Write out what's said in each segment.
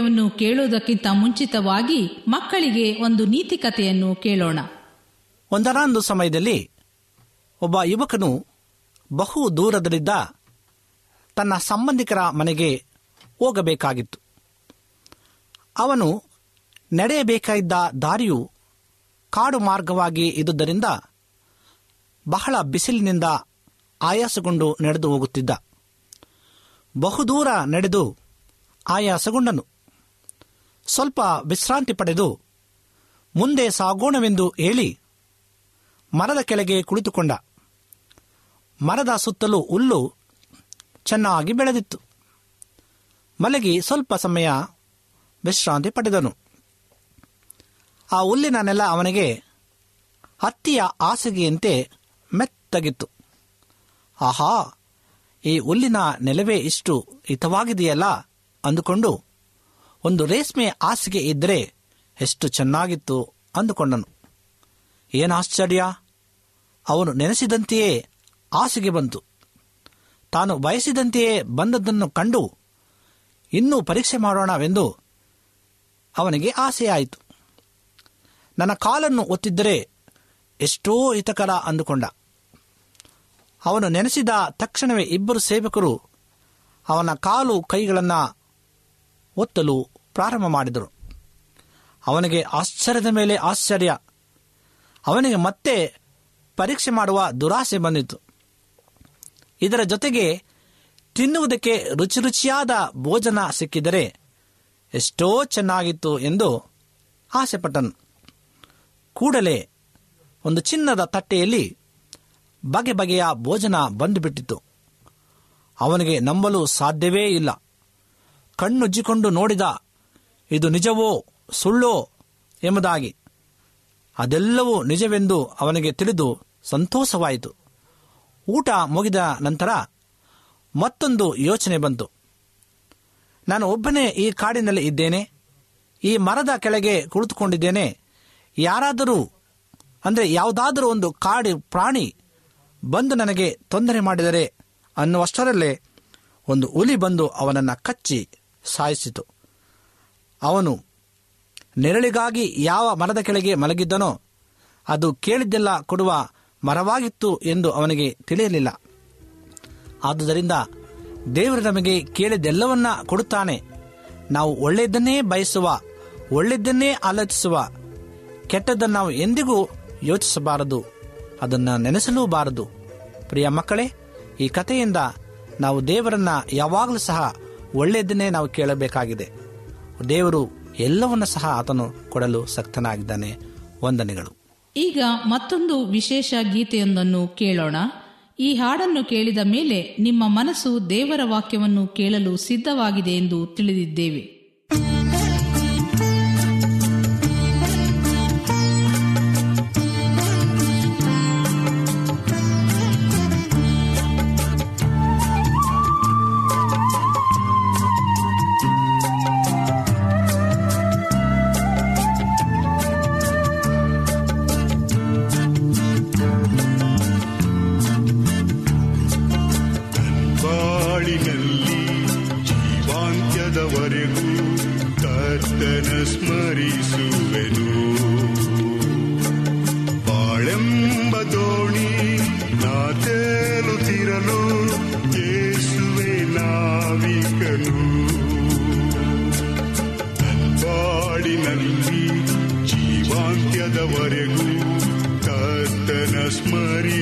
ವಾಕ್ಯವನ್ನು ಕೇಳುವುದಕ್ಕಿಂತ ಮುಂಚಿತವಾಗಿ ಮಕ್ಕಳಿಗೆ ಒಂದು ನೀತಿ ಕಥೆಯನ್ನು ಕೇಳೋಣ ಒಂದರೊಂದು ಸಮಯದಲ್ಲಿ ಒಬ್ಬ ಯುವಕನು ಬಹು ದೂರದಲ್ಲಿದ್ದ ತನ್ನ ಸಂಬಂಧಿಕರ ಮನೆಗೆ ಹೋಗಬೇಕಾಗಿತ್ತು ಅವನು ನಡೆಯಬೇಕಾಗಿದ್ದ ದಾರಿಯು ಕಾಡು ಮಾರ್ಗವಾಗಿ ಇದ್ದುದರಿಂದ ಬಹಳ ಬಿಸಿಲಿನಿಂದ ಆಯಾಸಗೊಂಡು ನಡೆದು ಹೋಗುತ್ತಿದ್ದ ಬಹುದೂರ ನಡೆದು ಆಯಾಸಗೊಂಡನು ಸ್ವಲ್ಪ ವಿಶ್ರಾಂತಿ ಪಡೆದು ಮುಂದೆ ಸಾಗೋಣವೆಂದು ಹೇಳಿ ಮರದ ಕೆಳಗೆ ಕುಳಿತುಕೊಂಡ ಮರದ ಸುತ್ತಲೂ ಹುಲ್ಲು ಚೆನ್ನಾಗಿ ಬೆಳೆದಿತ್ತು ಮಲಗಿ ಸ್ವಲ್ಪ ಸಮಯ ವಿಶ್ರಾಂತಿ ಪಡೆದನು ಆ ಹುಲ್ಲಿನ ನೆಲ ಅವನಿಗೆ ಹತ್ತಿಯ ಹಾಸಿಗೆಯಂತೆ ಮೆತ್ತಗಿತ್ತು ಆಹಾ ಈ ಹುಲ್ಲಿನ ನೆಲವೇ ಇಷ್ಟು ಹಿತವಾಗಿದೆಯಲ್ಲ ಅಂದುಕೊಂಡು ಒಂದು ರೇಷ್ಮೆ ಹಾಸಿಗೆ ಇದ್ದರೆ ಎಷ್ಟು ಚೆನ್ನಾಗಿತ್ತು ಅಂದುಕೊಂಡನು ಏನು ಆಶ್ಚರ್ಯ ಅವನು ನೆನೆಸಿದಂತೆಯೇ ಹಾಸಿಗೆ ಬಂತು ತಾನು ಬಯಸಿದಂತೆಯೇ ಬಂದದ್ದನ್ನು ಕಂಡು ಇನ್ನೂ ಪರೀಕ್ಷೆ ಮಾಡೋಣವೆಂದು ಅವನಿಗೆ ಆಸೆಯಾಯಿತು ನನ್ನ ಕಾಲನ್ನು ಒತ್ತಿದ್ದರೆ ಎಷ್ಟೋ ಹಿತಕರ ಅಂದುಕೊಂಡ ಅವನು ನೆನೆಸಿದ ತಕ್ಷಣವೇ ಇಬ್ಬರು ಸೇವಕರು ಅವನ ಕಾಲು ಕೈಗಳನ್ನು ಒತ್ತಲು ಪ್ರಾರಂಭ ಮಾಡಿದರು ಅವನಿಗೆ ಆಶ್ಚರ್ಯದ ಮೇಲೆ ಆಶ್ಚರ್ಯ ಅವನಿಗೆ ಮತ್ತೆ ಪರೀಕ್ಷೆ ಮಾಡುವ ದುರಾಸೆ ಬಂದಿತು ಇದರ ಜೊತೆಗೆ ತಿನ್ನುವುದಕ್ಕೆ ರುಚಿ ರುಚಿಯಾದ ಭೋಜನ ಸಿಕ್ಕಿದರೆ ಎಷ್ಟೋ ಚೆನ್ನಾಗಿತ್ತು ಎಂದು ಆಸೆಪಟ್ಟನು ಕೂಡಲೇ ಒಂದು ಚಿನ್ನದ ತಟ್ಟೆಯಲ್ಲಿ ಬಗೆ ಬಗೆಯ ಭೋಜನ ಬಂದುಬಿಟ್ಟಿತ್ತು ಅವನಿಗೆ ನಂಬಲು ಸಾಧ್ಯವೇ ಇಲ್ಲ ಕಣ್ಣುಜ್ಜಿಕೊಂಡು ನೋಡಿದ ಇದು ನಿಜವೋ ಸುಳ್ಳೋ ಎಂಬುದಾಗಿ ಅದೆಲ್ಲವೂ ನಿಜವೆಂದು ಅವನಿಗೆ ತಿಳಿದು ಸಂತೋಷವಾಯಿತು ಊಟ ಮುಗಿದ ನಂತರ ಮತ್ತೊಂದು ಯೋಚನೆ ಬಂತು ನಾನು ಒಬ್ಬನೇ ಈ ಕಾಡಿನಲ್ಲಿ ಇದ್ದೇನೆ ಈ ಮರದ ಕೆಳಗೆ ಕುಳಿತುಕೊಂಡಿದ್ದೇನೆ ಯಾರಾದರೂ ಅಂದರೆ ಯಾವುದಾದರೂ ಒಂದು ಕಾಡು ಪ್ರಾಣಿ ಬಂದು ನನಗೆ ತೊಂದರೆ ಮಾಡಿದರೆ ಅನ್ನುವಷ್ಟರಲ್ಲೇ ಒಂದು ಹುಲಿ ಬಂದು ಅವನನ್ನು ಕಚ್ಚಿ ಸಾಯಿಸಿತು ಅವನು ನೆರಳಿಗಾಗಿ ಯಾವ ಮರದ ಕೆಳಗೆ ಮಲಗಿದ್ದನೋ ಅದು ಕೇಳಿದ್ದೆಲ್ಲ ಕೊಡುವ ಮರವಾಗಿತ್ತು ಎಂದು ಅವನಿಗೆ ತಿಳಿಯಲಿಲ್ಲ ಆದುದರಿಂದ ದೇವರು ನಮಗೆ ಕೇಳಿದ್ದೆಲ್ಲವನ್ನ ಕೊಡುತ್ತಾನೆ ನಾವು ಒಳ್ಳೆಯದನ್ನೇ ಬಯಸುವ ಒಳ್ಳೆಯದನ್ನೇ ಆಲೋಚಿಸುವ ಕೆಟ್ಟದ್ದನ್ನು ನಾವು ಎಂದಿಗೂ ಯೋಚಿಸಬಾರದು ಅದನ್ನು ನೆನೆಸಲೂಬಾರದು ಪ್ರಿಯ ಮಕ್ಕಳೇ ಈ ಕಥೆಯಿಂದ ನಾವು ದೇವರನ್ನ ಯಾವಾಗಲೂ ಸಹ ಒಳ್ಳೆಯದನ್ನೇ ನಾವು ಕೇಳಬೇಕಾಗಿದೆ ದೇವರು ಎಲ್ಲವನ್ನೂ ಸಹ ಆತನು ಕೊಡಲು ಸಕ್ತನಾಗಿದ್ದಾನೆ ವಂದನೆಗಳು ಈಗ ಮತ್ತೊಂದು ವಿಶೇಷ ಗೀತೆಯೊಂದನ್ನು ಕೇಳೋಣ ಈ ಹಾಡನ್ನು ಕೇಳಿದ ಮೇಲೆ ನಿಮ್ಮ ಮನಸ್ಸು ದೇವರ ವಾಕ್ಯವನ್ನು ಕೇಳಲು ಸಿದ್ಧವಾಗಿದೆ ಎಂದು ತಿಳಿದಿದ್ದೇವೆ ಸ್ಮರಿಸುವೆನು ಬಾಳೆಂಬ ದೋಣಿ ನಾ ತೇಲುತ್ತಿರಲು ಏಸುವೆ ನಾವಿಕನು ನಲ್ಪಾಡಿನಲ್ಲಿ ಜೀವಾಂತ್ಯದವರೆಗೂ ಕರ್ತನ ಸ್ಮರಿ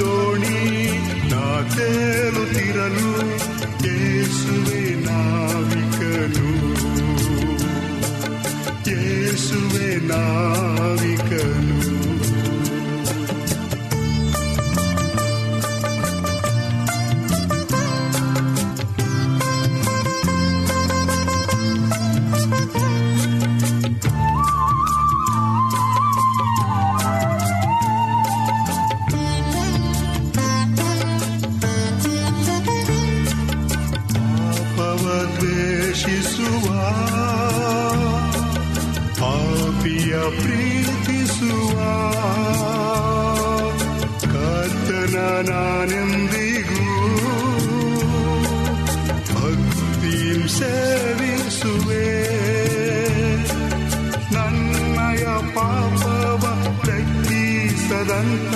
ದೋಣಿ ನಾ ತೇಲುತ್ತಿರಲು ಯೇಸುವೆ ನಾವಿಕನು ಯೇಸುವೆ ನಾವಿಕನು ಸೇವಿಸುವೆ ನನ್ನಯ ಪಾಪವ ಪ್ರತಿಸದಂತ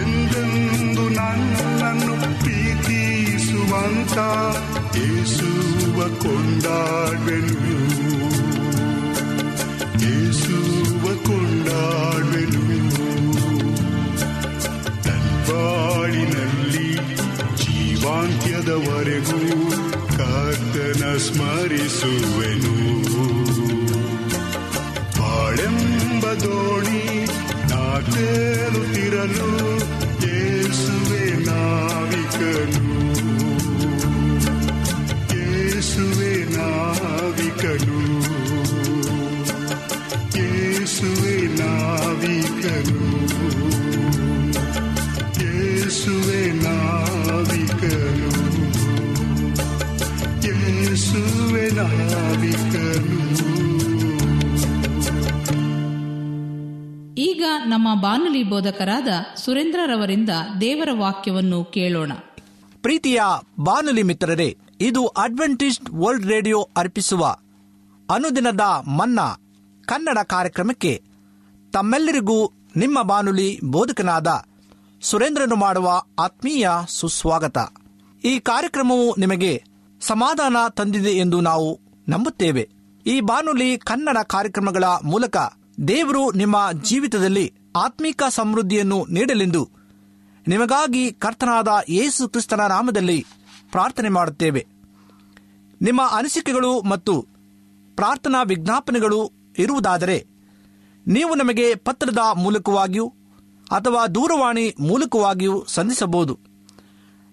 ಎಂದೆಂದು ನನ್ನನ್ನು ಪ್ರೀತಿಸುವಂತ ಏಸುವ ಕೊಂಡಾಡುವೆನು ಏಸುವ ಕೊಂಡಾಡುವೆನು ತನ್ಪಾಳಿನಲ್ಲಿ ಜೀವಾಂತ್ಯದವರೆಗೂ ಕರ್ತನ ಸ್ಮರಿಸುವೆನು ಬಾಳೆಂಬ ದೋಣಿ ನಾಟೇರುತ್ತಿರಲು ಏಸುವೆ ನಾವಿಕನು ಏಸುವೆ ನಾವಿಕನು ಏಸುವೆ ನಾವಿಕನು ಏಸುವೆ ಈಗ ನಮ್ಮ ಬಾನುಲಿ ಬೋಧಕರಾದ ಸುರೇಂದ್ರರವರಿಂದ ದೇವರ ವಾಕ್ಯವನ್ನು ಕೇಳೋಣ ಪ್ರೀತಿಯ ಬಾನುಲಿ ಮಿತ್ರರೇ ಇದು ಅಡ್ವೆಂಟಿಸ್ಟ್ ವರ್ಲ್ಡ್ ರೇಡಿಯೋ ಅರ್ಪಿಸುವ ಅನುದಿನದ ಮನ್ನಾ ಕನ್ನಡ ಕಾರ್ಯಕ್ರಮಕ್ಕೆ ತಮ್ಮೆಲ್ಲರಿಗೂ ನಿಮ್ಮ ಬಾನುಲಿ ಬೋಧಕನಾದ ಸುರೇಂದ್ರನು ಮಾಡುವ ಆತ್ಮೀಯ ಸುಸ್ವಾಗತ ಈ ಕಾರ್ಯಕ್ರಮವು ನಿಮಗೆ ಸಮಾಧಾನ ತಂದಿದೆ ಎಂದು ನಾವು ನಂಬುತ್ತೇವೆ ಈ ಬಾನುಲಿ ಕನ್ನಡ ಕಾರ್ಯಕ್ರಮಗಳ ಮೂಲಕ ದೇವರು ನಿಮ್ಮ ಜೀವಿತದಲ್ಲಿ ಆತ್ಮಿಕ ಸಮೃದ್ಧಿಯನ್ನು ನೀಡಲೆಂದು ನಿಮಗಾಗಿ ಕರ್ತನಾದ ಯೇಸು ಕ್ರಿಸ್ತನ ನಾಮದಲ್ಲಿ ಪ್ರಾರ್ಥನೆ ಮಾಡುತ್ತೇವೆ ನಿಮ್ಮ ಅನಿಸಿಕೆಗಳು ಮತ್ತು ಪ್ರಾರ್ಥನಾ ವಿಜ್ಞಾಪನೆಗಳು ಇರುವುದಾದರೆ ನೀವು ನಮಗೆ ಪತ್ರದ ಮೂಲಕವಾಗಿಯೂ ಅಥವಾ ದೂರವಾಣಿ ಮೂಲಕವಾಗಿಯೂ ಸಂಧಿಸಬಹುದು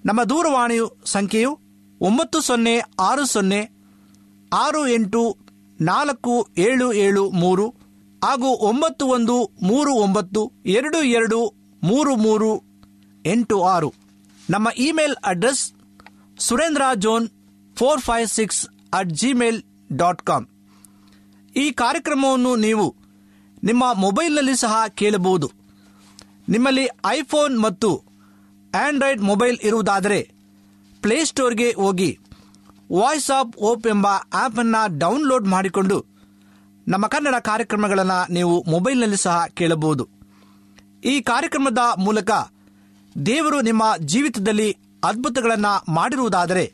ನಮ್ಮ ದೂರವಾಣಿಯು ಸಂಖ್ಯೆಯು ಒಂಬತ್ತು ಸೊನ್ನೆ ಆರು ಸೊನ್ನೆ ಆರು ಎಂಟು ನಾಲ್ಕು ಏಳು ಏಳು ಮೂರು ಹಾಗೂ ಒಂಬತ್ತು ಒಂದು ಮೂರು ಒಂಬತ್ತು ಎರಡು ಎರಡು ಮೂರು ಮೂರು ಎಂಟು ಆರು ನಮ್ಮ email address Surendra zone four five six at Gmail dot com ಈ ಕಾರ್ಯಕ್ರಮವನ್ನು ನೀವು ನಿಮ್ಮ ಮೊಬೈಲ್ನಲ್ಲಿ ಸಹ ಕೇಳಬಹುದು ನಿಮ್ಮಲ್ಲಿ ಐಫೋನ್ ಮತ್ತು ಆಂಡ್ರಾಯ್ಡ್ ಮೊಬೈಲ್ ಇರುವುದಾದರೆ ಪ್ಲೇಸ್ಟೋರ್ಗೆ ಹೋಗಿ ವಾಯ್ಸ್ ಆಫ್ ಓಪ್ ಎಂಬ ಆ್ಯಪನ್ನು ಡೌನ್ಲೋಡ್ ಮಾಡಿಕೊಂಡು ನಮ್ಮ ಕನ್ನಡ ಕಾರ್ಯಕ್ರಮಗಳನ್ನು ನೀವು ಮೊಬೈಲ್ನಲ್ಲಿ ಸಹ ಕೇಳಬಹುದು ಈ ಕಾರ್ಯಕ್ರಮದ ಮೂಲಕ ದೇವರು ನಿಮ್ಮ ಜೀವಿತದಲ್ಲಿ ಅದ್ಭುತಗಳನ್ನು ಮಾಡಿರುವುದಾದರೆ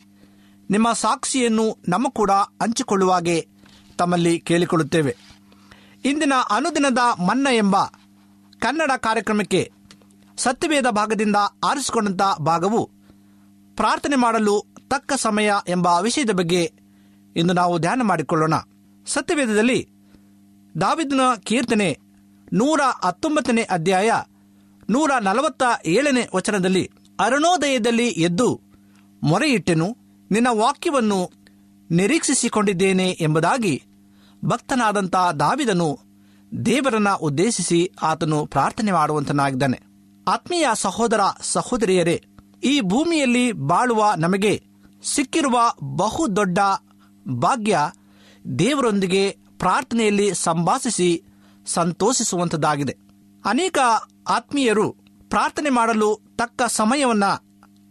ನಿಮ್ಮ ಸಾಕ್ಷಿಯನ್ನು ನಮ್ಮ ಕೂಡ ಹಂಚಿಕೊಳ್ಳುವಾಗೆ ತಮ್ಮಲ್ಲಿ ಕೇಳಿಕೊಳ್ಳುತ್ತೇವೆ ಇಂದಿನ ಅನುದಿನದ ಮನ್ನ ಎಂಬ ಕನ್ನಡ ಕಾರ್ಯಕ್ರಮಕ್ಕೆ ಸತ್ಯವೇದ ಭಾಗದಿಂದ ಆರಿಸಿಕೊಂಡಂಥ ಭಾಗವು ಪ್ರಾರ್ಥನೆ ಮಾಡಲು ತಕ್ಕ ಸಮಯ ಎಂಬ ವಿಷಯದ ಬಗ್ಗೆ ಇಂದು ನಾವು ಧ್ಯಾನ ಮಾಡಿಕೊಳ್ಳೋಣ ಸತ್ಯವೇದದಲ್ಲಿ ದಾವಿದನ ಕೀರ್ತನೆ ನೂರ ಹತ್ತೊಂಬತ್ತನೇ ಅಧ್ಯಾಯ ನೂರ ನಲವತ್ತ ಏಳನೇ ವಚನದಲ್ಲಿ ಅರುಣೋದಯದಲ್ಲಿ ಎದ್ದು ಮೊರೆಯಿಟ್ಟೆನು ನಿನ್ನ ವಾಕ್ಯವನ್ನು ನಿರೀಕ್ಷಿಸಿಕೊಂಡಿದ್ದೇನೆ ಎಂಬುದಾಗಿ ಭಕ್ತನಾದಂಥ ದಾವಿದನು ದೇವರನ್ನ ಉದ್ದೇಶಿಸಿ ಆತನು ಪ್ರಾರ್ಥನೆ ಮಾಡುವಂತನಾಗಿದ್ದಾನೆ ಆತ್ಮೀಯ ಸಹೋದರ ಸಹೋದರಿಯರೇ ಈ ಭೂಮಿಯಲ್ಲಿ ಬಾಳುವ ನಮಗೆ ಸಿಕ್ಕಿರುವ ಬಹುದೊಡ್ಡ ಭಾಗ್ಯ ದೇವರೊಂದಿಗೆ ಪ್ರಾರ್ಥನೆಯಲ್ಲಿ ಸಂಭಾಷಿಸಿ ಸಂತೋಷಿಸುವಂಥದ್ದಾಗಿದೆ ಅನೇಕ ಆತ್ಮೀಯರು ಪ್ರಾರ್ಥನೆ ಮಾಡಲು ತಕ್ಕ ಸಮಯವನ್ನು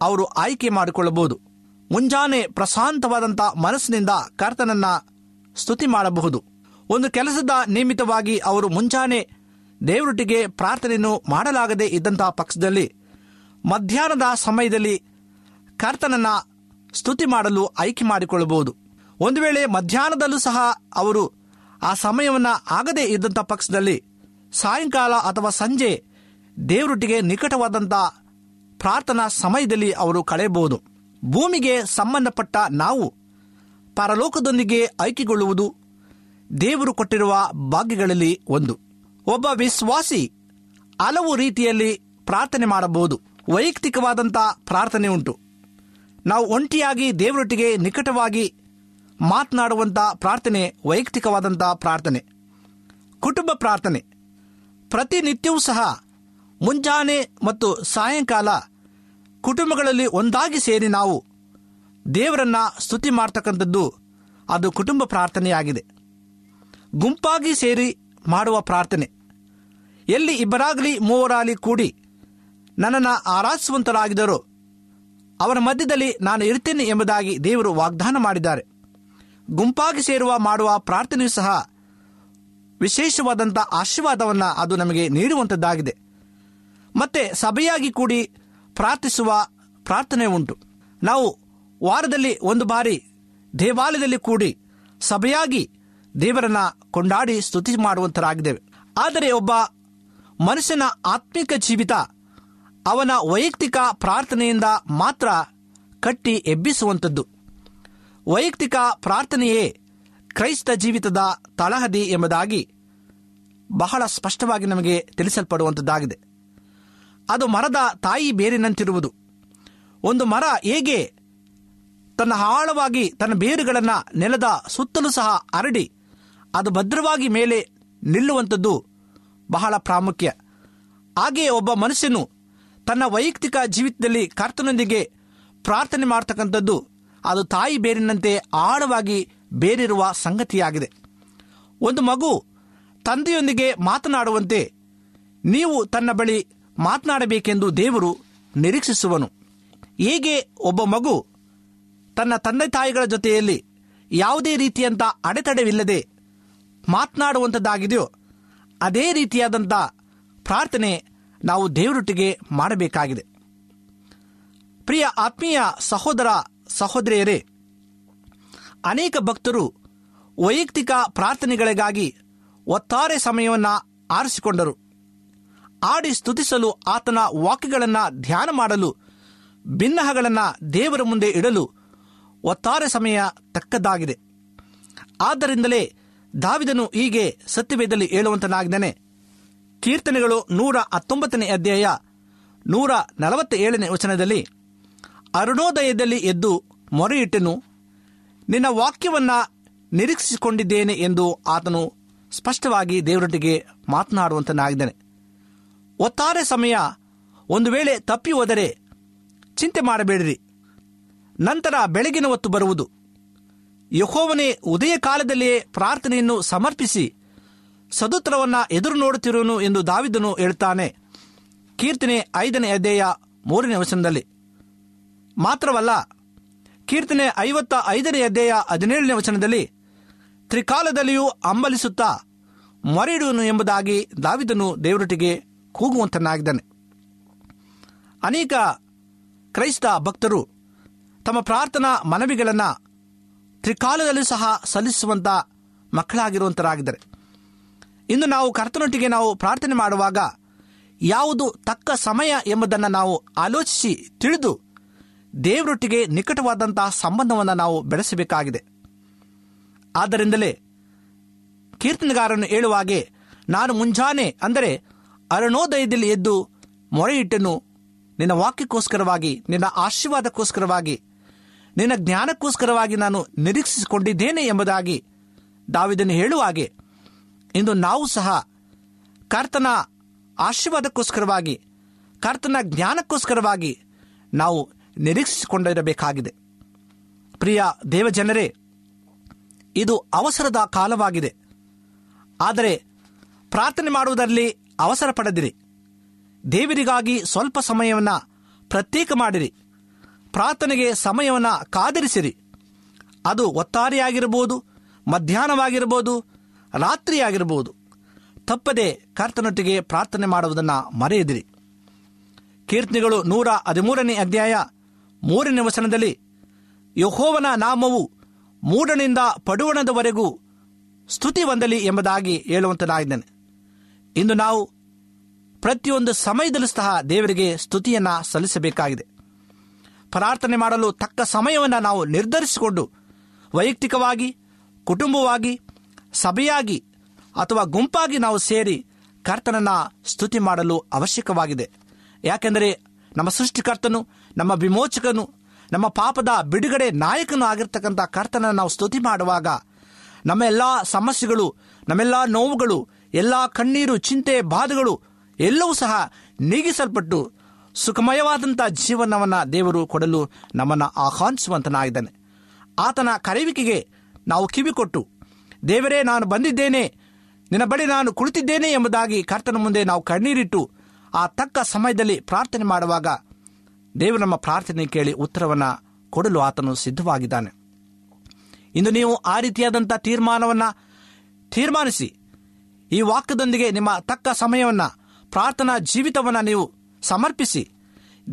ಅವರು ಆಯ್ಕೆ ಮಾಡಿಕೊಳ್ಳಬಹುದು ಮುಂಜಾನೆ ಪ್ರಶಾಂತವಾದಂಥ ಮನಸ್ಸಿನಿಂದ ಕರ್ತನನ್ನ ಸ್ತುತಿ ಮಾಡಬಹುದು ಒಂದು ಕೆಲಸದ ನಿಯಮಿತವಾಗಿ ಅವರು ಮುಂಜಾನೆ ದೇವರೊಟ್ಟಿಗೆ ಪ್ರಾರ್ಥನೆಯನ್ನು ಮಾಡಲಾಗದೇ ಇದ್ದಂತಹ ಪಕ್ಷದಲ್ಲಿ ಮಧ್ಯಾಹ್ನದ ಸಮಯದಲ್ಲಿ ಕರ್ತನನ್ನ ಸ್ತುತಿ ಮಾಡಲು ಆಯ್ಕೆ ಮಾಡಿಕೊಳ್ಳಬಹುದು ಒಂದು ವೇಳೆ ಮಧ್ಯಾಹ್ನದಲ್ಲೂ ಸಹ ಅವರು ಆ ಸಮಯವನ್ನು ಆಗದೇ ಇದ್ದಂಥ ಪಕ್ಷದಲ್ಲಿ ಸಾಯಂಕಾಲ ಅಥವಾ ಸಂಜೆ ದೇವರೊಟ್ಟಿಗೆ ನಿಕಟವಾದಂಥ ಪ್ರಾರ್ಥನಾ ಸಮಯದಲ್ಲಿ ಅವರು ಕಳೆಯಬಹುದು ಭೂಮಿಗೆ ಸಂಬಂಧಪಟ್ಟ ನಾವು ಪರಲೋಕದೊಂದಿಗೆ ಐಕ್ಯಗೊಳ್ಳುವುದು ದೇವರು ಕೊಟ್ಟಿರುವ ಭಾಗ್ಯಗಳಲ್ಲಿ ಒಂದು ಒಬ್ಬ ವಿಶ್ವಾಸಿ ಹಲವು ರೀತಿಯಲ್ಲಿ ಪ್ರಾರ್ಥನೆ ಮಾಡಬಹುದು ವೈಯಕ್ತಿಕವಾದಂಥ ಪ್ರಾರ್ಥನೆ ಉಂಟು ನಾವು ಒಂಟಿಯಾಗಿ ದೇವರೊಟ್ಟಿಗೆ ನಿಕಟವಾಗಿ ಮಾತನಾಡುವಂಥ ಪ್ರಾರ್ಥನೆ ವೈಯಕ್ತಿಕವಾದಂಥ ಪ್ರಾರ್ಥನೆ ಕುಟುಂಬ ಪ್ರಾರ್ಥನೆ ಪ್ರತಿನಿತ್ಯವೂ ಸಹ ಮುಂಜಾನೆ ಮತ್ತು ಸಾಯಂಕಾಲ ಕುಟುಂಬಗಳಲ್ಲಿ ಒಂದಾಗಿ ಸೇರಿ ನಾವು ದೇವರನ್ನು ಸ್ತುತಿ ಮಾಡ್ತಕ್ಕಂಥದ್ದು ಅದು ಕುಟುಂಬ ಪ್ರಾರ್ಥನೆಯಾಗಿದೆ ಗುಂಪಾಗಿ ಸೇರಿ ಮಾಡುವ ಪ್ರಾರ್ಥನೆ ಎಲ್ಲಿ ಇಬ್ಬರಾಗಲಿ ಮೂವರಾಗಲಿ ಕೂಡಿ ನನ್ನನ್ನು ಆರಾಧಿಸುವಂತರಾಗಿದ್ದರು ಅವರ ಮಧ್ಯದಲ್ಲಿ ನಾನು ಇರ್ತೇನೆ ಎಂಬುದಾಗಿ ದೇವರು ವಾಗ್ದಾನ ಮಾಡಿದ್ದಾರೆ ಗುಂಪಾಗಿ ಸೇರುವ ಮಾಡುವ ಪ್ರಾರ್ಥನೆಯೂ ಸಹ ವಿಶೇಷವಾದಂಥ ಆಶೀರ್ವಾದವನ್ನು ಅದು ನಮಗೆ ನೀಡುವಂಥದ್ದಾಗಿದೆ ಮತ್ತೆ ಸಭೆಯಾಗಿ ಕೂಡಿ ಪ್ರಾರ್ಥಿಸುವ ಪ್ರಾರ್ಥನೆ ಉಂಟು ನಾವು ವಾರದಲ್ಲಿ ಒಂದು ಬಾರಿ ದೇವಾಲಯದಲ್ಲಿ ಕೂಡಿ ಸಭೆಯಾಗಿ ದೇವರನ್ನ ಕೊಂಡಾಡಿ ಸ್ತುತಿ ಮಾಡುವಂತರಾಗಿದ್ದೇವೆ ಆದರೆ ಒಬ್ಬ ಮನುಷ್ಯನ ಆತ್ಮಿಕ ಜೀವಿತ ಅವನ ವೈಯಕ್ತಿಕ ಪ್ರಾರ್ಥನೆಯಿಂದ ಮಾತ್ರ ಕಟ್ಟಿ ಎಬ್ಬಿಸುವಂಥದ್ದು ವೈಯಕ್ತಿಕ ಪ್ರಾರ್ಥನೆಯೇ ಕ್ರೈಸ್ತ ಜೀವಿತದ ತಳಹದಿ ಎಂಬುದಾಗಿ ಬಹಳ ಸ್ಪಷ್ಟವಾಗಿ ನಮಗೆ ತಿಳಿಸಲ್ಪಡುವಂಥದ್ದಾಗಿದೆ ಅದು ಮರದ ತಾಯಿ ಬೇರಿನಂತಿರುವುದು ಒಂದು ಮರ ಹೇಗೆ ತನ್ನ ಆಳವಾಗಿ ತನ್ನ ಬೇರುಗಳನ್ನು ನೆಲದ ಸುತ್ತಲೂ ಸಹ ಅರಡಿ ಅದು ಭದ್ರವಾಗಿ ಮೇಲೆ ನಿಲ್ಲುವಂಥದ್ದು ಬಹಳ ಪ್ರಾಮುಖ್ಯ ಹಾಗೆಯೇ ಒಬ್ಬ ಮನುಷ್ಯನು ತನ್ನ ವೈಯಕ್ತಿಕ ಜೀವಿತದಲ್ಲಿ ಕರ್ತನೊಂದಿಗೆ ಪ್ರಾರ್ಥನೆ ಮಾಡ್ತಕ್ಕಂಥದ್ದು ಅದು ತಾಯಿ ಬೇರಿನಂತೆ ಆಳವಾಗಿ ಬೇರಿರುವ ಸಂಗತಿಯಾಗಿದೆ ಒಂದು ಮಗು ತಂದೆಯೊಂದಿಗೆ ಮಾತನಾಡುವಂತೆ ನೀವು ತನ್ನ ಬಳಿ ಮಾತನಾಡಬೇಕೆಂದು ದೇವರು ನಿರೀಕ್ಷಿಸುವನು ಹೇಗೆ ಒಬ್ಬ ಮಗು ತನ್ನ ತಂದೆ ತಾಯಿಗಳ ಜೊತೆಯಲ್ಲಿ ಯಾವುದೇ ರೀತಿಯಂಥ ಅಡೆತಡೆವಿಲ್ಲದೆ ಮಾತನಾಡುವಂಥದ್ದಾಗಿದೆಯೋ ಅದೇ ರೀತಿಯಾದಂಥ ಪ್ರಾರ್ಥನೆ ನಾವು ದೇವರೊಟ್ಟಿಗೆ ಮಾಡಬೇಕಾಗಿದೆ ಪ್ರಿಯ ಆತ್ಮೀಯ ಸಹೋದರ ಸಹೋದರಿಯರೇ ಅನೇಕ ಭಕ್ತರು ವೈಯಕ್ತಿಕ ಪ್ರಾರ್ಥನೆಗಳಿಗಾಗಿ ಒತ್ತಾರೆ ಸಮಯವನ್ನು ಆರಿಸಿಕೊಂಡರು ಆಡಿ ಸ್ತುತಿಸಲು ಆತನ ವಾಕ್ಯಗಳನ್ನು ಧ್ಯಾನ ಮಾಡಲು ಭಿನ್ನಹಗಳನ್ನು ದೇವರ ಮುಂದೆ ಇಡಲು ಒತ್ತಾರೆ ಸಮಯ ತಕ್ಕದ್ದಾಗಿದೆ ಆದ್ದರಿಂದಲೇ ದಾವಿದನು ಹೀಗೆ ಸತ್ಯವೇದಲ್ಲಿ ಹೇಳುವಂತನಾಗಿದ್ದಾನೆ ಕೀರ್ತನೆಗಳು ನೂರ ಹತ್ತೊಂಬತ್ತನೇ ಅಧ್ಯಾಯ ನೂರ ಏಳನೇ ವಚನದಲ್ಲಿ ಅರುಣೋದಯದಲ್ಲಿ ಎದ್ದು ಮೊರೆಯಿಟ್ಟನು ನಿನ್ನ ವಾಕ್ಯವನ್ನು ನಿರೀಕ್ಷಿಸಿಕೊಂಡಿದ್ದೇನೆ ಎಂದು ಆತನು ಸ್ಪಷ್ಟವಾಗಿ ದೇವರೊಟ್ಟಿಗೆ ಮಾತನಾಡುವಂತನಾಗಿದ್ದಾನೆ ಒತ್ತಾರೆ ಸಮಯ ಒಂದು ವೇಳೆ ತಪ್ಪಿ ಹೋದರೆ ಚಿಂತೆ ಮಾಡಬೇಡಿರಿ ನಂತರ ಬೆಳಗಿನ ಹೊತ್ತು ಬರುವುದು ಯಹೋವನೇ ಉದಯ ಕಾಲದಲ್ಲಿಯೇ ಪ್ರಾರ್ಥನೆಯನ್ನು ಸಮರ್ಪಿಸಿ ಸದುತ್ರವನ್ನ ಎದುರು ನೋಡುತ್ತಿರುವನು ಎಂದು ದಾವಿದನು ಹೇಳುತ್ತಾನೆ ಕೀರ್ತನೆ ಐದನೇ ಅಧ್ಯಾಯ ಮೂರನೇ ವಚನದಲ್ಲಿ ಮಾತ್ರವಲ್ಲ ಕೀರ್ತನೆ ಐವತ್ತ ಐದನೇ ಅಧ್ಯಯ ಹದಿನೇಳನೇ ವಚನದಲ್ಲಿ ತ್ರಿಕಾಲದಲ್ಲಿಯೂ ಅಂಬಲಿಸುತ್ತಾ ಮೊರೆಯಿಡುವನು ಎಂಬುದಾಗಿ ದಾವಿದನು ದೇವರೊಟ್ಟಿಗೆ ಕೂಗುವಂತನಾಗಿದ್ದಾನೆ ಅನೇಕ ಕ್ರೈಸ್ತ ಭಕ್ತರು ತಮ್ಮ ಪ್ರಾರ್ಥನಾ ಮನವಿಗಳನ್ನು ತ್ರಿಕಾಲದಲ್ಲಿ ಸಹ ಸಲ್ಲಿಸುವಂಥ ಮಕ್ಕಳಾಗಿರುವಂತರಾಗಿದ್ದಾರೆ ಇಂದು ನಾವು ಕರ್ತನೊಟ್ಟಿಗೆ ನಾವು ಪ್ರಾರ್ಥನೆ ಮಾಡುವಾಗ ಯಾವುದು ತಕ್ಕ ಸಮಯ ಎಂಬುದನ್ನು ನಾವು ಆಲೋಚಿಸಿ ತಿಳಿದು ದೇವರೊಟ್ಟಿಗೆ ನಿಕಟವಾದಂತಹ ಸಂಬಂಧವನ್ನು ನಾವು ಬೆಳೆಸಬೇಕಾಗಿದೆ ಆದ್ದರಿಂದಲೇ ಕೀರ್ತನೆಗಾರನು ಹೇಳುವಾಗೆ ನಾನು ಮುಂಜಾನೆ ಅಂದರೆ ಅರುಣೋದಯದಲ್ಲಿ ಎದ್ದು ಮೊರೆಯಿಟ್ಟನು ನಿನ್ನ ವಾಕ್ಯಕ್ಕೋಸ್ಕರವಾಗಿ ನಿನ್ನ ಆಶೀರ್ವಾದಕ್ಕೋಸ್ಕರವಾಗಿ ನಿನ್ನ ಜ್ಞಾನಕ್ಕೋಸ್ಕರವಾಗಿ ನಾನು ನಿರೀಕ್ಷಿಸಿಕೊಂಡಿದ್ದೇನೆ ಎಂಬುದಾಗಿ ದಾವಿದನ್ನು ಹೇಳುವ ಇಂದು ನಾವು ಸಹ ಕರ್ತನ ಆಶೀರ್ವಾದಕ್ಕೋಸ್ಕರವಾಗಿ ಕರ್ತನ ಜ್ಞಾನಕ್ಕೋಸ್ಕರವಾಗಿ ನಾವು ನಿರೀಕ್ಷಿಸಿಕೊಂಡಿರಬೇಕಾಗಿದೆ ಪ್ರಿಯ ದೇವಜನರೇ ಇದು ಅವಸರದ ಕಾಲವಾಗಿದೆ ಆದರೆ ಪ್ರಾರ್ಥನೆ ಮಾಡುವುದರಲ್ಲಿ ಅವಸರ ಪಡೆದಿರಿ ದೇವರಿಗಾಗಿ ಸ್ವಲ್ಪ ಸಮಯವನ್ನು ಪ್ರತ್ಯೇಕ ಮಾಡಿರಿ ಪ್ರಾರ್ಥನೆಗೆ ಸಮಯವನ್ನು ಕಾದಿರಿಸಿರಿ ಅದು ಒತ್ತಾರೆಯಾಗಿರ್ಬೋದು ಮಧ್ಯಾಹ್ನವಾಗಿರ್ಬೋದು ರಾತ್ರಿ ಆಗಿರಬಹುದು ತಪ್ಪದೆ ಕರ್ತನೊಟ್ಟಿಗೆ ಪ್ರಾರ್ಥನೆ ಮಾಡುವುದನ್ನು ಮರೆಯದಿರಿ ಕೀರ್ತನೆಗಳು ನೂರ ಹದಿಮೂರನೇ ಅಧ್ಯಾಯ ಮೂರನೇ ವಚನದಲ್ಲಿ ಯಹೋವನ ನಾಮವು ಮೂಡನಿಂದ ಪಡುವಣದವರೆಗೂ ಸ್ತುತಿ ಹೊಂದಲಿ ಎಂಬುದಾಗಿ ಹೇಳುವಂತನಾಗಿದ್ದೇನೆ ಇಂದು ನಾವು ಪ್ರತಿಯೊಂದು ಸಮಯದಲ್ಲೂ ಸಹ ದೇವರಿಗೆ ಸ್ತುತಿಯನ್ನು ಸಲ್ಲಿಸಬೇಕಾಗಿದೆ ಪ್ರಾರ್ಥನೆ ಮಾಡಲು ತಕ್ಕ ಸಮಯವನ್ನು ನಾವು ನಿರ್ಧರಿಸಿಕೊಂಡು ವೈಯಕ್ತಿಕವಾಗಿ ಕುಟುಂಬವಾಗಿ ಸಭೆಯಾಗಿ ಅಥವಾ ಗುಂಪಾಗಿ ನಾವು ಸೇರಿ ಕರ್ತನನ್ನ ಸ್ತುತಿ ಮಾಡಲು ಅವಶ್ಯಕವಾಗಿದೆ ಯಾಕೆಂದರೆ ನಮ್ಮ ಸೃಷ್ಟಿಕರ್ತನು ನಮ್ಮ ವಿಮೋಚಕನು ನಮ್ಮ ಪಾಪದ ಬಿಡುಗಡೆ ನಾಯಕನು ಆಗಿರ್ತಕ್ಕಂಥ ಕರ್ತನನ್ನು ನಾವು ಸ್ತುತಿ ಮಾಡುವಾಗ ನಮ್ಮ ಸಮಸ್ಯೆಗಳು ನಮ್ಮೆಲ್ಲ ನೋವುಗಳು ಎಲ್ಲ ಕಣ್ಣೀರು ಚಿಂತೆ ಬಾಧೆಗಳು ಎಲ್ಲವೂ ಸಹ ನೀಗಿಸಲ್ಪಟ್ಟು ಸುಖಮಯವಾದಂಥ ಜೀವನವನ್ನು ದೇವರು ಕೊಡಲು ನಮ್ಮನ್ನು ಆಹ್ವಾನಿಸುವಂತನಾಗಿದ್ದಾನೆ ಆತನ ಕರೆಯುವಿಕೆಗೆ ನಾವು ಕಿವಿಕೊಟ್ಟು ದೇವರೇ ನಾನು ಬಂದಿದ್ದೇನೆ ನಿನ್ನ ಬಳಿ ನಾನು ಕುಳಿತಿದ್ದೇನೆ ಎಂಬುದಾಗಿ ಕರ್ತನ ಮುಂದೆ ನಾವು ಕಣ್ಣೀರಿಟ್ಟು ಆ ತಕ್ಕ ಸಮಯದಲ್ಲಿ ಪ್ರಾರ್ಥನೆ ಮಾಡುವಾಗ ದೇವರು ನಮ್ಮ ಪ್ರಾರ್ಥನೆ ಕೇಳಿ ಉತ್ತರವನ್ನು ಕೊಡಲು ಆತನು ಸಿದ್ಧವಾಗಿದ್ದಾನೆ ಇಂದು ನೀವು ಆ ರೀತಿಯಾದಂಥ ತೀರ್ಮಾನವನ್ನು ತೀರ್ಮಾನಿಸಿ ಈ ವಾಕ್ಯದೊಂದಿಗೆ ನಿಮ್ಮ ತಕ್ಕ ಸಮಯವನ್ನು ಪ್ರಾರ್ಥನಾ ಜೀವಿತವನ್ನು ನೀವು ಸಮರ್ಪಿಸಿ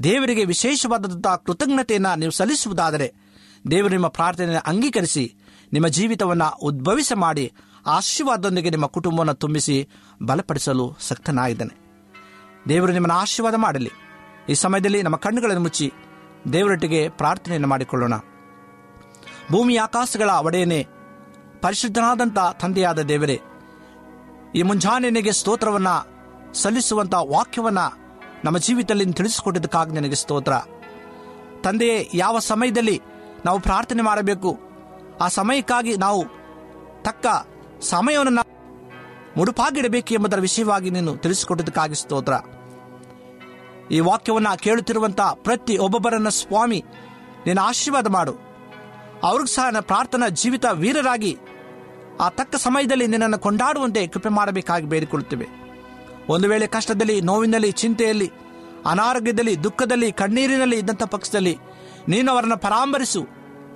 ದೇವರಿಗೆ ವಿಶೇಷವಾದಂಥ ಕೃತಜ್ಞತೆಯನ್ನು ನೀವು ಸಲ್ಲಿಸುವುದಾದರೆ ದೇವರು ನಿಮ್ಮ ಪ್ರಾರ್ಥನೆಯನ್ನು ಅಂಗೀಕರಿಸಿ ನಿಮ್ಮ ಜೀವಿತವನ್ನು ಉದ್ಭವಿಸ ಮಾಡಿ ಆಶೀರ್ವಾದದೊಂದಿಗೆ ನಿಮ್ಮ ಕುಟುಂಬವನ್ನು ತುಂಬಿಸಿ ಬಲಪಡಿಸಲು ಸಕ್ತನಾಗಿದ್ದಾನೆ ದೇವರು ನಿಮ್ಮನ್ನು ಆಶೀರ್ವಾದ ಮಾಡಲಿ ಈ ಸಮಯದಲ್ಲಿ ನಮ್ಮ ಕಣ್ಣುಗಳನ್ನು ಮುಚ್ಚಿ ದೇವರೊಟ್ಟಿಗೆ ಪ್ರಾರ್ಥನೆಯನ್ನು ಮಾಡಿಕೊಳ್ಳೋಣ ಭೂಮಿ ಆಕಾಶಗಳ ಒಡೆಯನೇ ಪರಿಶುದ್ಧನಾದಂಥ ತಂದೆಯಾದ ದೇವರೇ ಈ ಮುಂಜಾನೆನಿಗೆ ಸ್ತೋತ್ರವನ್ನು ಸಲ್ಲಿಸುವಂಥ ವಾಕ್ಯವನ್ನು ನಮ್ಮ ಜೀವಿತದಲ್ಲಿ ತಿಳಿಸಿಕೊಟ್ಟಿದ್ದಕ್ಕಾಗಿ ನನಗೆ ಸ್ತೋತ್ರ ತಂದೆಯೇ ಯಾವ ಸಮಯದಲ್ಲಿ ನಾವು ಪ್ರಾರ್ಥನೆ ಮಾಡಬೇಕು ಆ ಸಮಯಕ್ಕಾಗಿ ನಾವು ತಕ್ಕ ಸಮಯವನ್ನು ಮುಡುಪಾಗಿಡಬೇಕು ಎಂಬುದರ ವಿಷಯವಾಗಿ ನೀನು ತಿಳಿಸಿಕೊಟ್ಟುದಕ್ಕಾಗಿ ಸ್ತೋತ್ರ ಈ ವಾಕ್ಯವನ್ನು ಕೇಳುತ್ತಿರುವಂತಹ ಪ್ರತಿ ಒಬ್ಬೊಬ್ಬರನ್ನ ಸ್ವಾಮಿ ನೀನು ಆಶೀರ್ವಾದ ಮಾಡು ಅವ್ರಿಗೂ ಸಹ ನನ್ನ ಪ್ರಾರ್ಥನಾ ಜೀವಿತ ವೀರರಾಗಿ ಆ ತಕ್ಕ ಸಮಯದಲ್ಲಿ ನಿನ್ನನ್ನು ಕೊಂಡಾಡುವಂತೆ ಕೃಪೆ ಮಾಡಬೇಕಾಗಿ ಬೇಡಿಕೊಳ್ಳುತ್ತೇವೆ ಒಂದು ವೇಳೆ ಕಷ್ಟದಲ್ಲಿ ನೋವಿನಲ್ಲಿ ಚಿಂತೆಯಲ್ಲಿ ಅನಾರೋಗ್ಯದಲ್ಲಿ ದುಃಖದಲ್ಲಿ ಕಣ್ಣೀರಿನಲ್ಲಿ ಇದ್ದಂಥ ಪಕ್ಷದಲ್ಲಿ ನೀನು ಅವರನ್ನು ಪರಾಮರಿಸು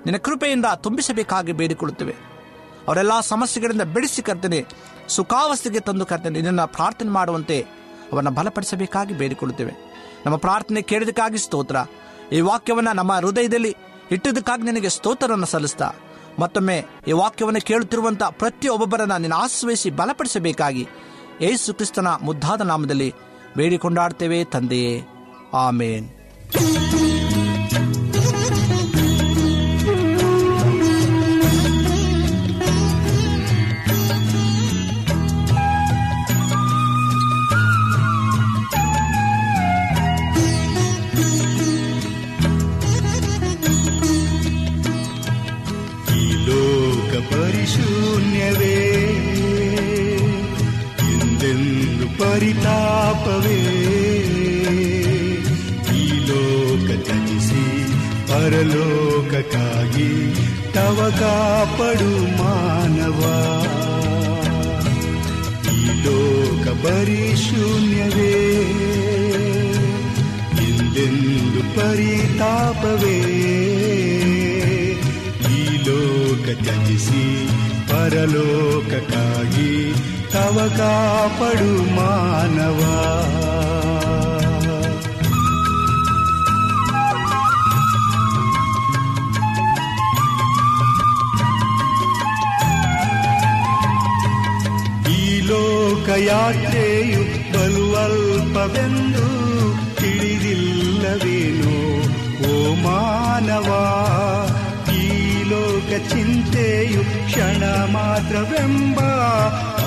ನಿನ್ನ ಕೃಪೆಯಿಂದ ತುಂಬಿಸಬೇಕಾಗಿ ಬೇಡಿಕೊಳ್ಳುತ್ತೇವೆ ಅವರೆಲ್ಲ ಸಮಸ್ಯೆಗಳಿಂದ ಬಿಡಿಸಿ ಕರ್ತೇನೆ ಸುಖಾವಸ್ಥೆಗೆ ತಂದು ಕರ್ತೇನೆ ನಿನ್ನನ್ನು ಪ್ರಾರ್ಥನೆ ಮಾಡುವಂತೆ ಅವರನ್ನು ಬಲಪಡಿಸಬೇಕಾಗಿ ಬೇಡಿಕೊಳ್ಳುತ್ತೇವೆ ನಮ್ಮ ಪ್ರಾರ್ಥನೆ ಕೇಳಿದಕ್ಕಾಗಿ ಸ್ತೋತ್ರ ಈ ವಾಕ್ಯವನ್ನು ನಮ್ಮ ಹೃದಯದಲ್ಲಿ ಇಟ್ಟಿದ್ದಕ್ಕಾಗಿ ನಿನಗೆ ಸ್ತೋತ್ರವನ್ನು ಸಲ್ಲಿಸ್ತಾ ಮತ್ತೊಮ್ಮೆ ಈ ವಾಕ್ಯವನ್ನು ಕೇಳುತ್ತಿರುವಂಥ ಪ್ರತಿಯೊಬ್ಬೊಬ್ಬರನ್ನ ನೀನು ಆಶ್ರಯಿಸಿ ಬಲಪಡಿಸಬೇಕಾಗಿ ಯೇಸು ಕ್ರಿಸ್ತನ ಮುದ್ದಾದ ನಾಮದಲ್ಲಿ ಬೇಡಿಕೊಂಡಾಡ್ತೇವೆ ತಂದೆಯೇ ಆಮೇನ್ ಮಾನವ ಈ ಬಲು ಬಲುವಲ್ಪವೆಂದು ತಿಳಿದಿಲ್ಲವೇನೋ ಓ ಮಾನವ ಈ ಲೋಕ ಚಿಂತೆಯು ಕ್ಷಣ ಮಾತ್ರವೆಂಬ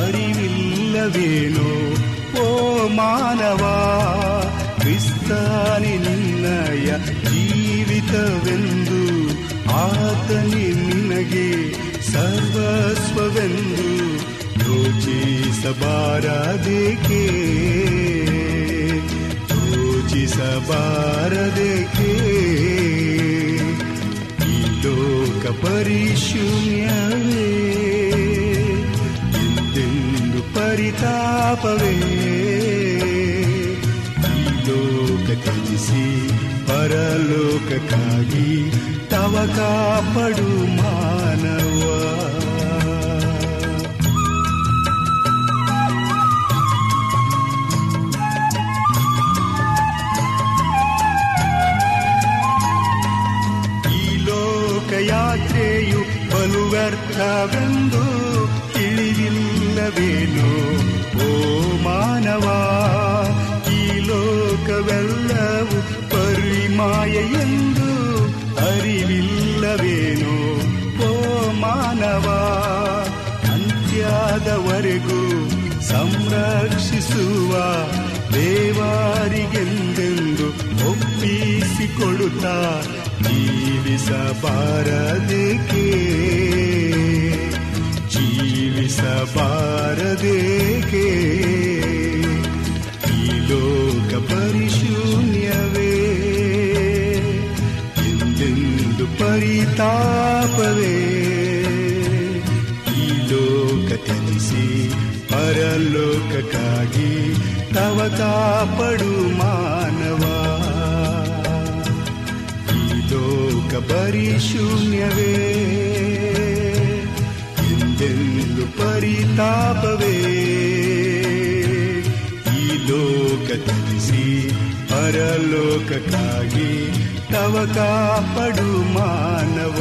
ಅರಿವಿಲ್ಲವೇನೋ ಓ ಮಾನವ ನಿನ್ನಯ ಜೀವಿತವೆಂದು ಆತನಿ ನಿನಗೆ ಸರ್ವಸ್ವವೆಂದು ಯೋಚಿಸಬಾರದೇಕೆ ಯೋಚಿಸಬಾರದೇಕೆ ಈ ಲೋಕ ಪರಿಶೂನ್ಯವೇ ತಾಪವೇ ಲೋಕತ್ಯಜಿಸಿ ಪರಲೋಕಕ್ಕಾಗಿ ತವ ಕಾಪಡು ಮಾನವ ಈ ಲೋಕಯಾತ್ರೆಯು ಬಲು ವ್ಯರ್ಥವೆಂದು ತಿಳಿದಿಲ್ಲವೇನೋ ಓ ಮಾನವ ಈ ಲೋಕವೆಲ್ಲವೂ ಪರಿಮಾಯ ಎಂದು ಅರಿವಿಲ್ಲವೇನೋ ಓ ಮಾನವ ಅಂತ್ಯದವರೆಗೂ ಸಂರಕ್ಷಿಸುವ ದೇವಾರಿಗೆಂದೆಂದು ಒಪ್ಪಿಸಿಕೊಡುತ್ತಾ ಜೀವಿಸಬಾರದೇಕೆ ಸಲ್ಲಿಸಬಾರದೇಕೆ ಈ ಲೋಕ ಪರಿಶೂನ್ಯವೇ ಎಂದೆಂದು ಪರಿತಾಪವೇ ಈ ಲೋಕ ತ್ಯಜಿಸಿ ಪರಲೋಕಕ್ಕಾಗಿ ತವತಾಪಡು ಪಡು ಮಾನವ ಈ ಲೋಕ ಪರಿಶೂನ್ಯವೇ ಪರಿತಾಪವೇ ಈ ಲೋಕ ತ್ಯಜಿಸಿ ಪರಲೋಕಕ್ಕಾಗಿ ತವ ಕಾಪಡು ಮಾನವ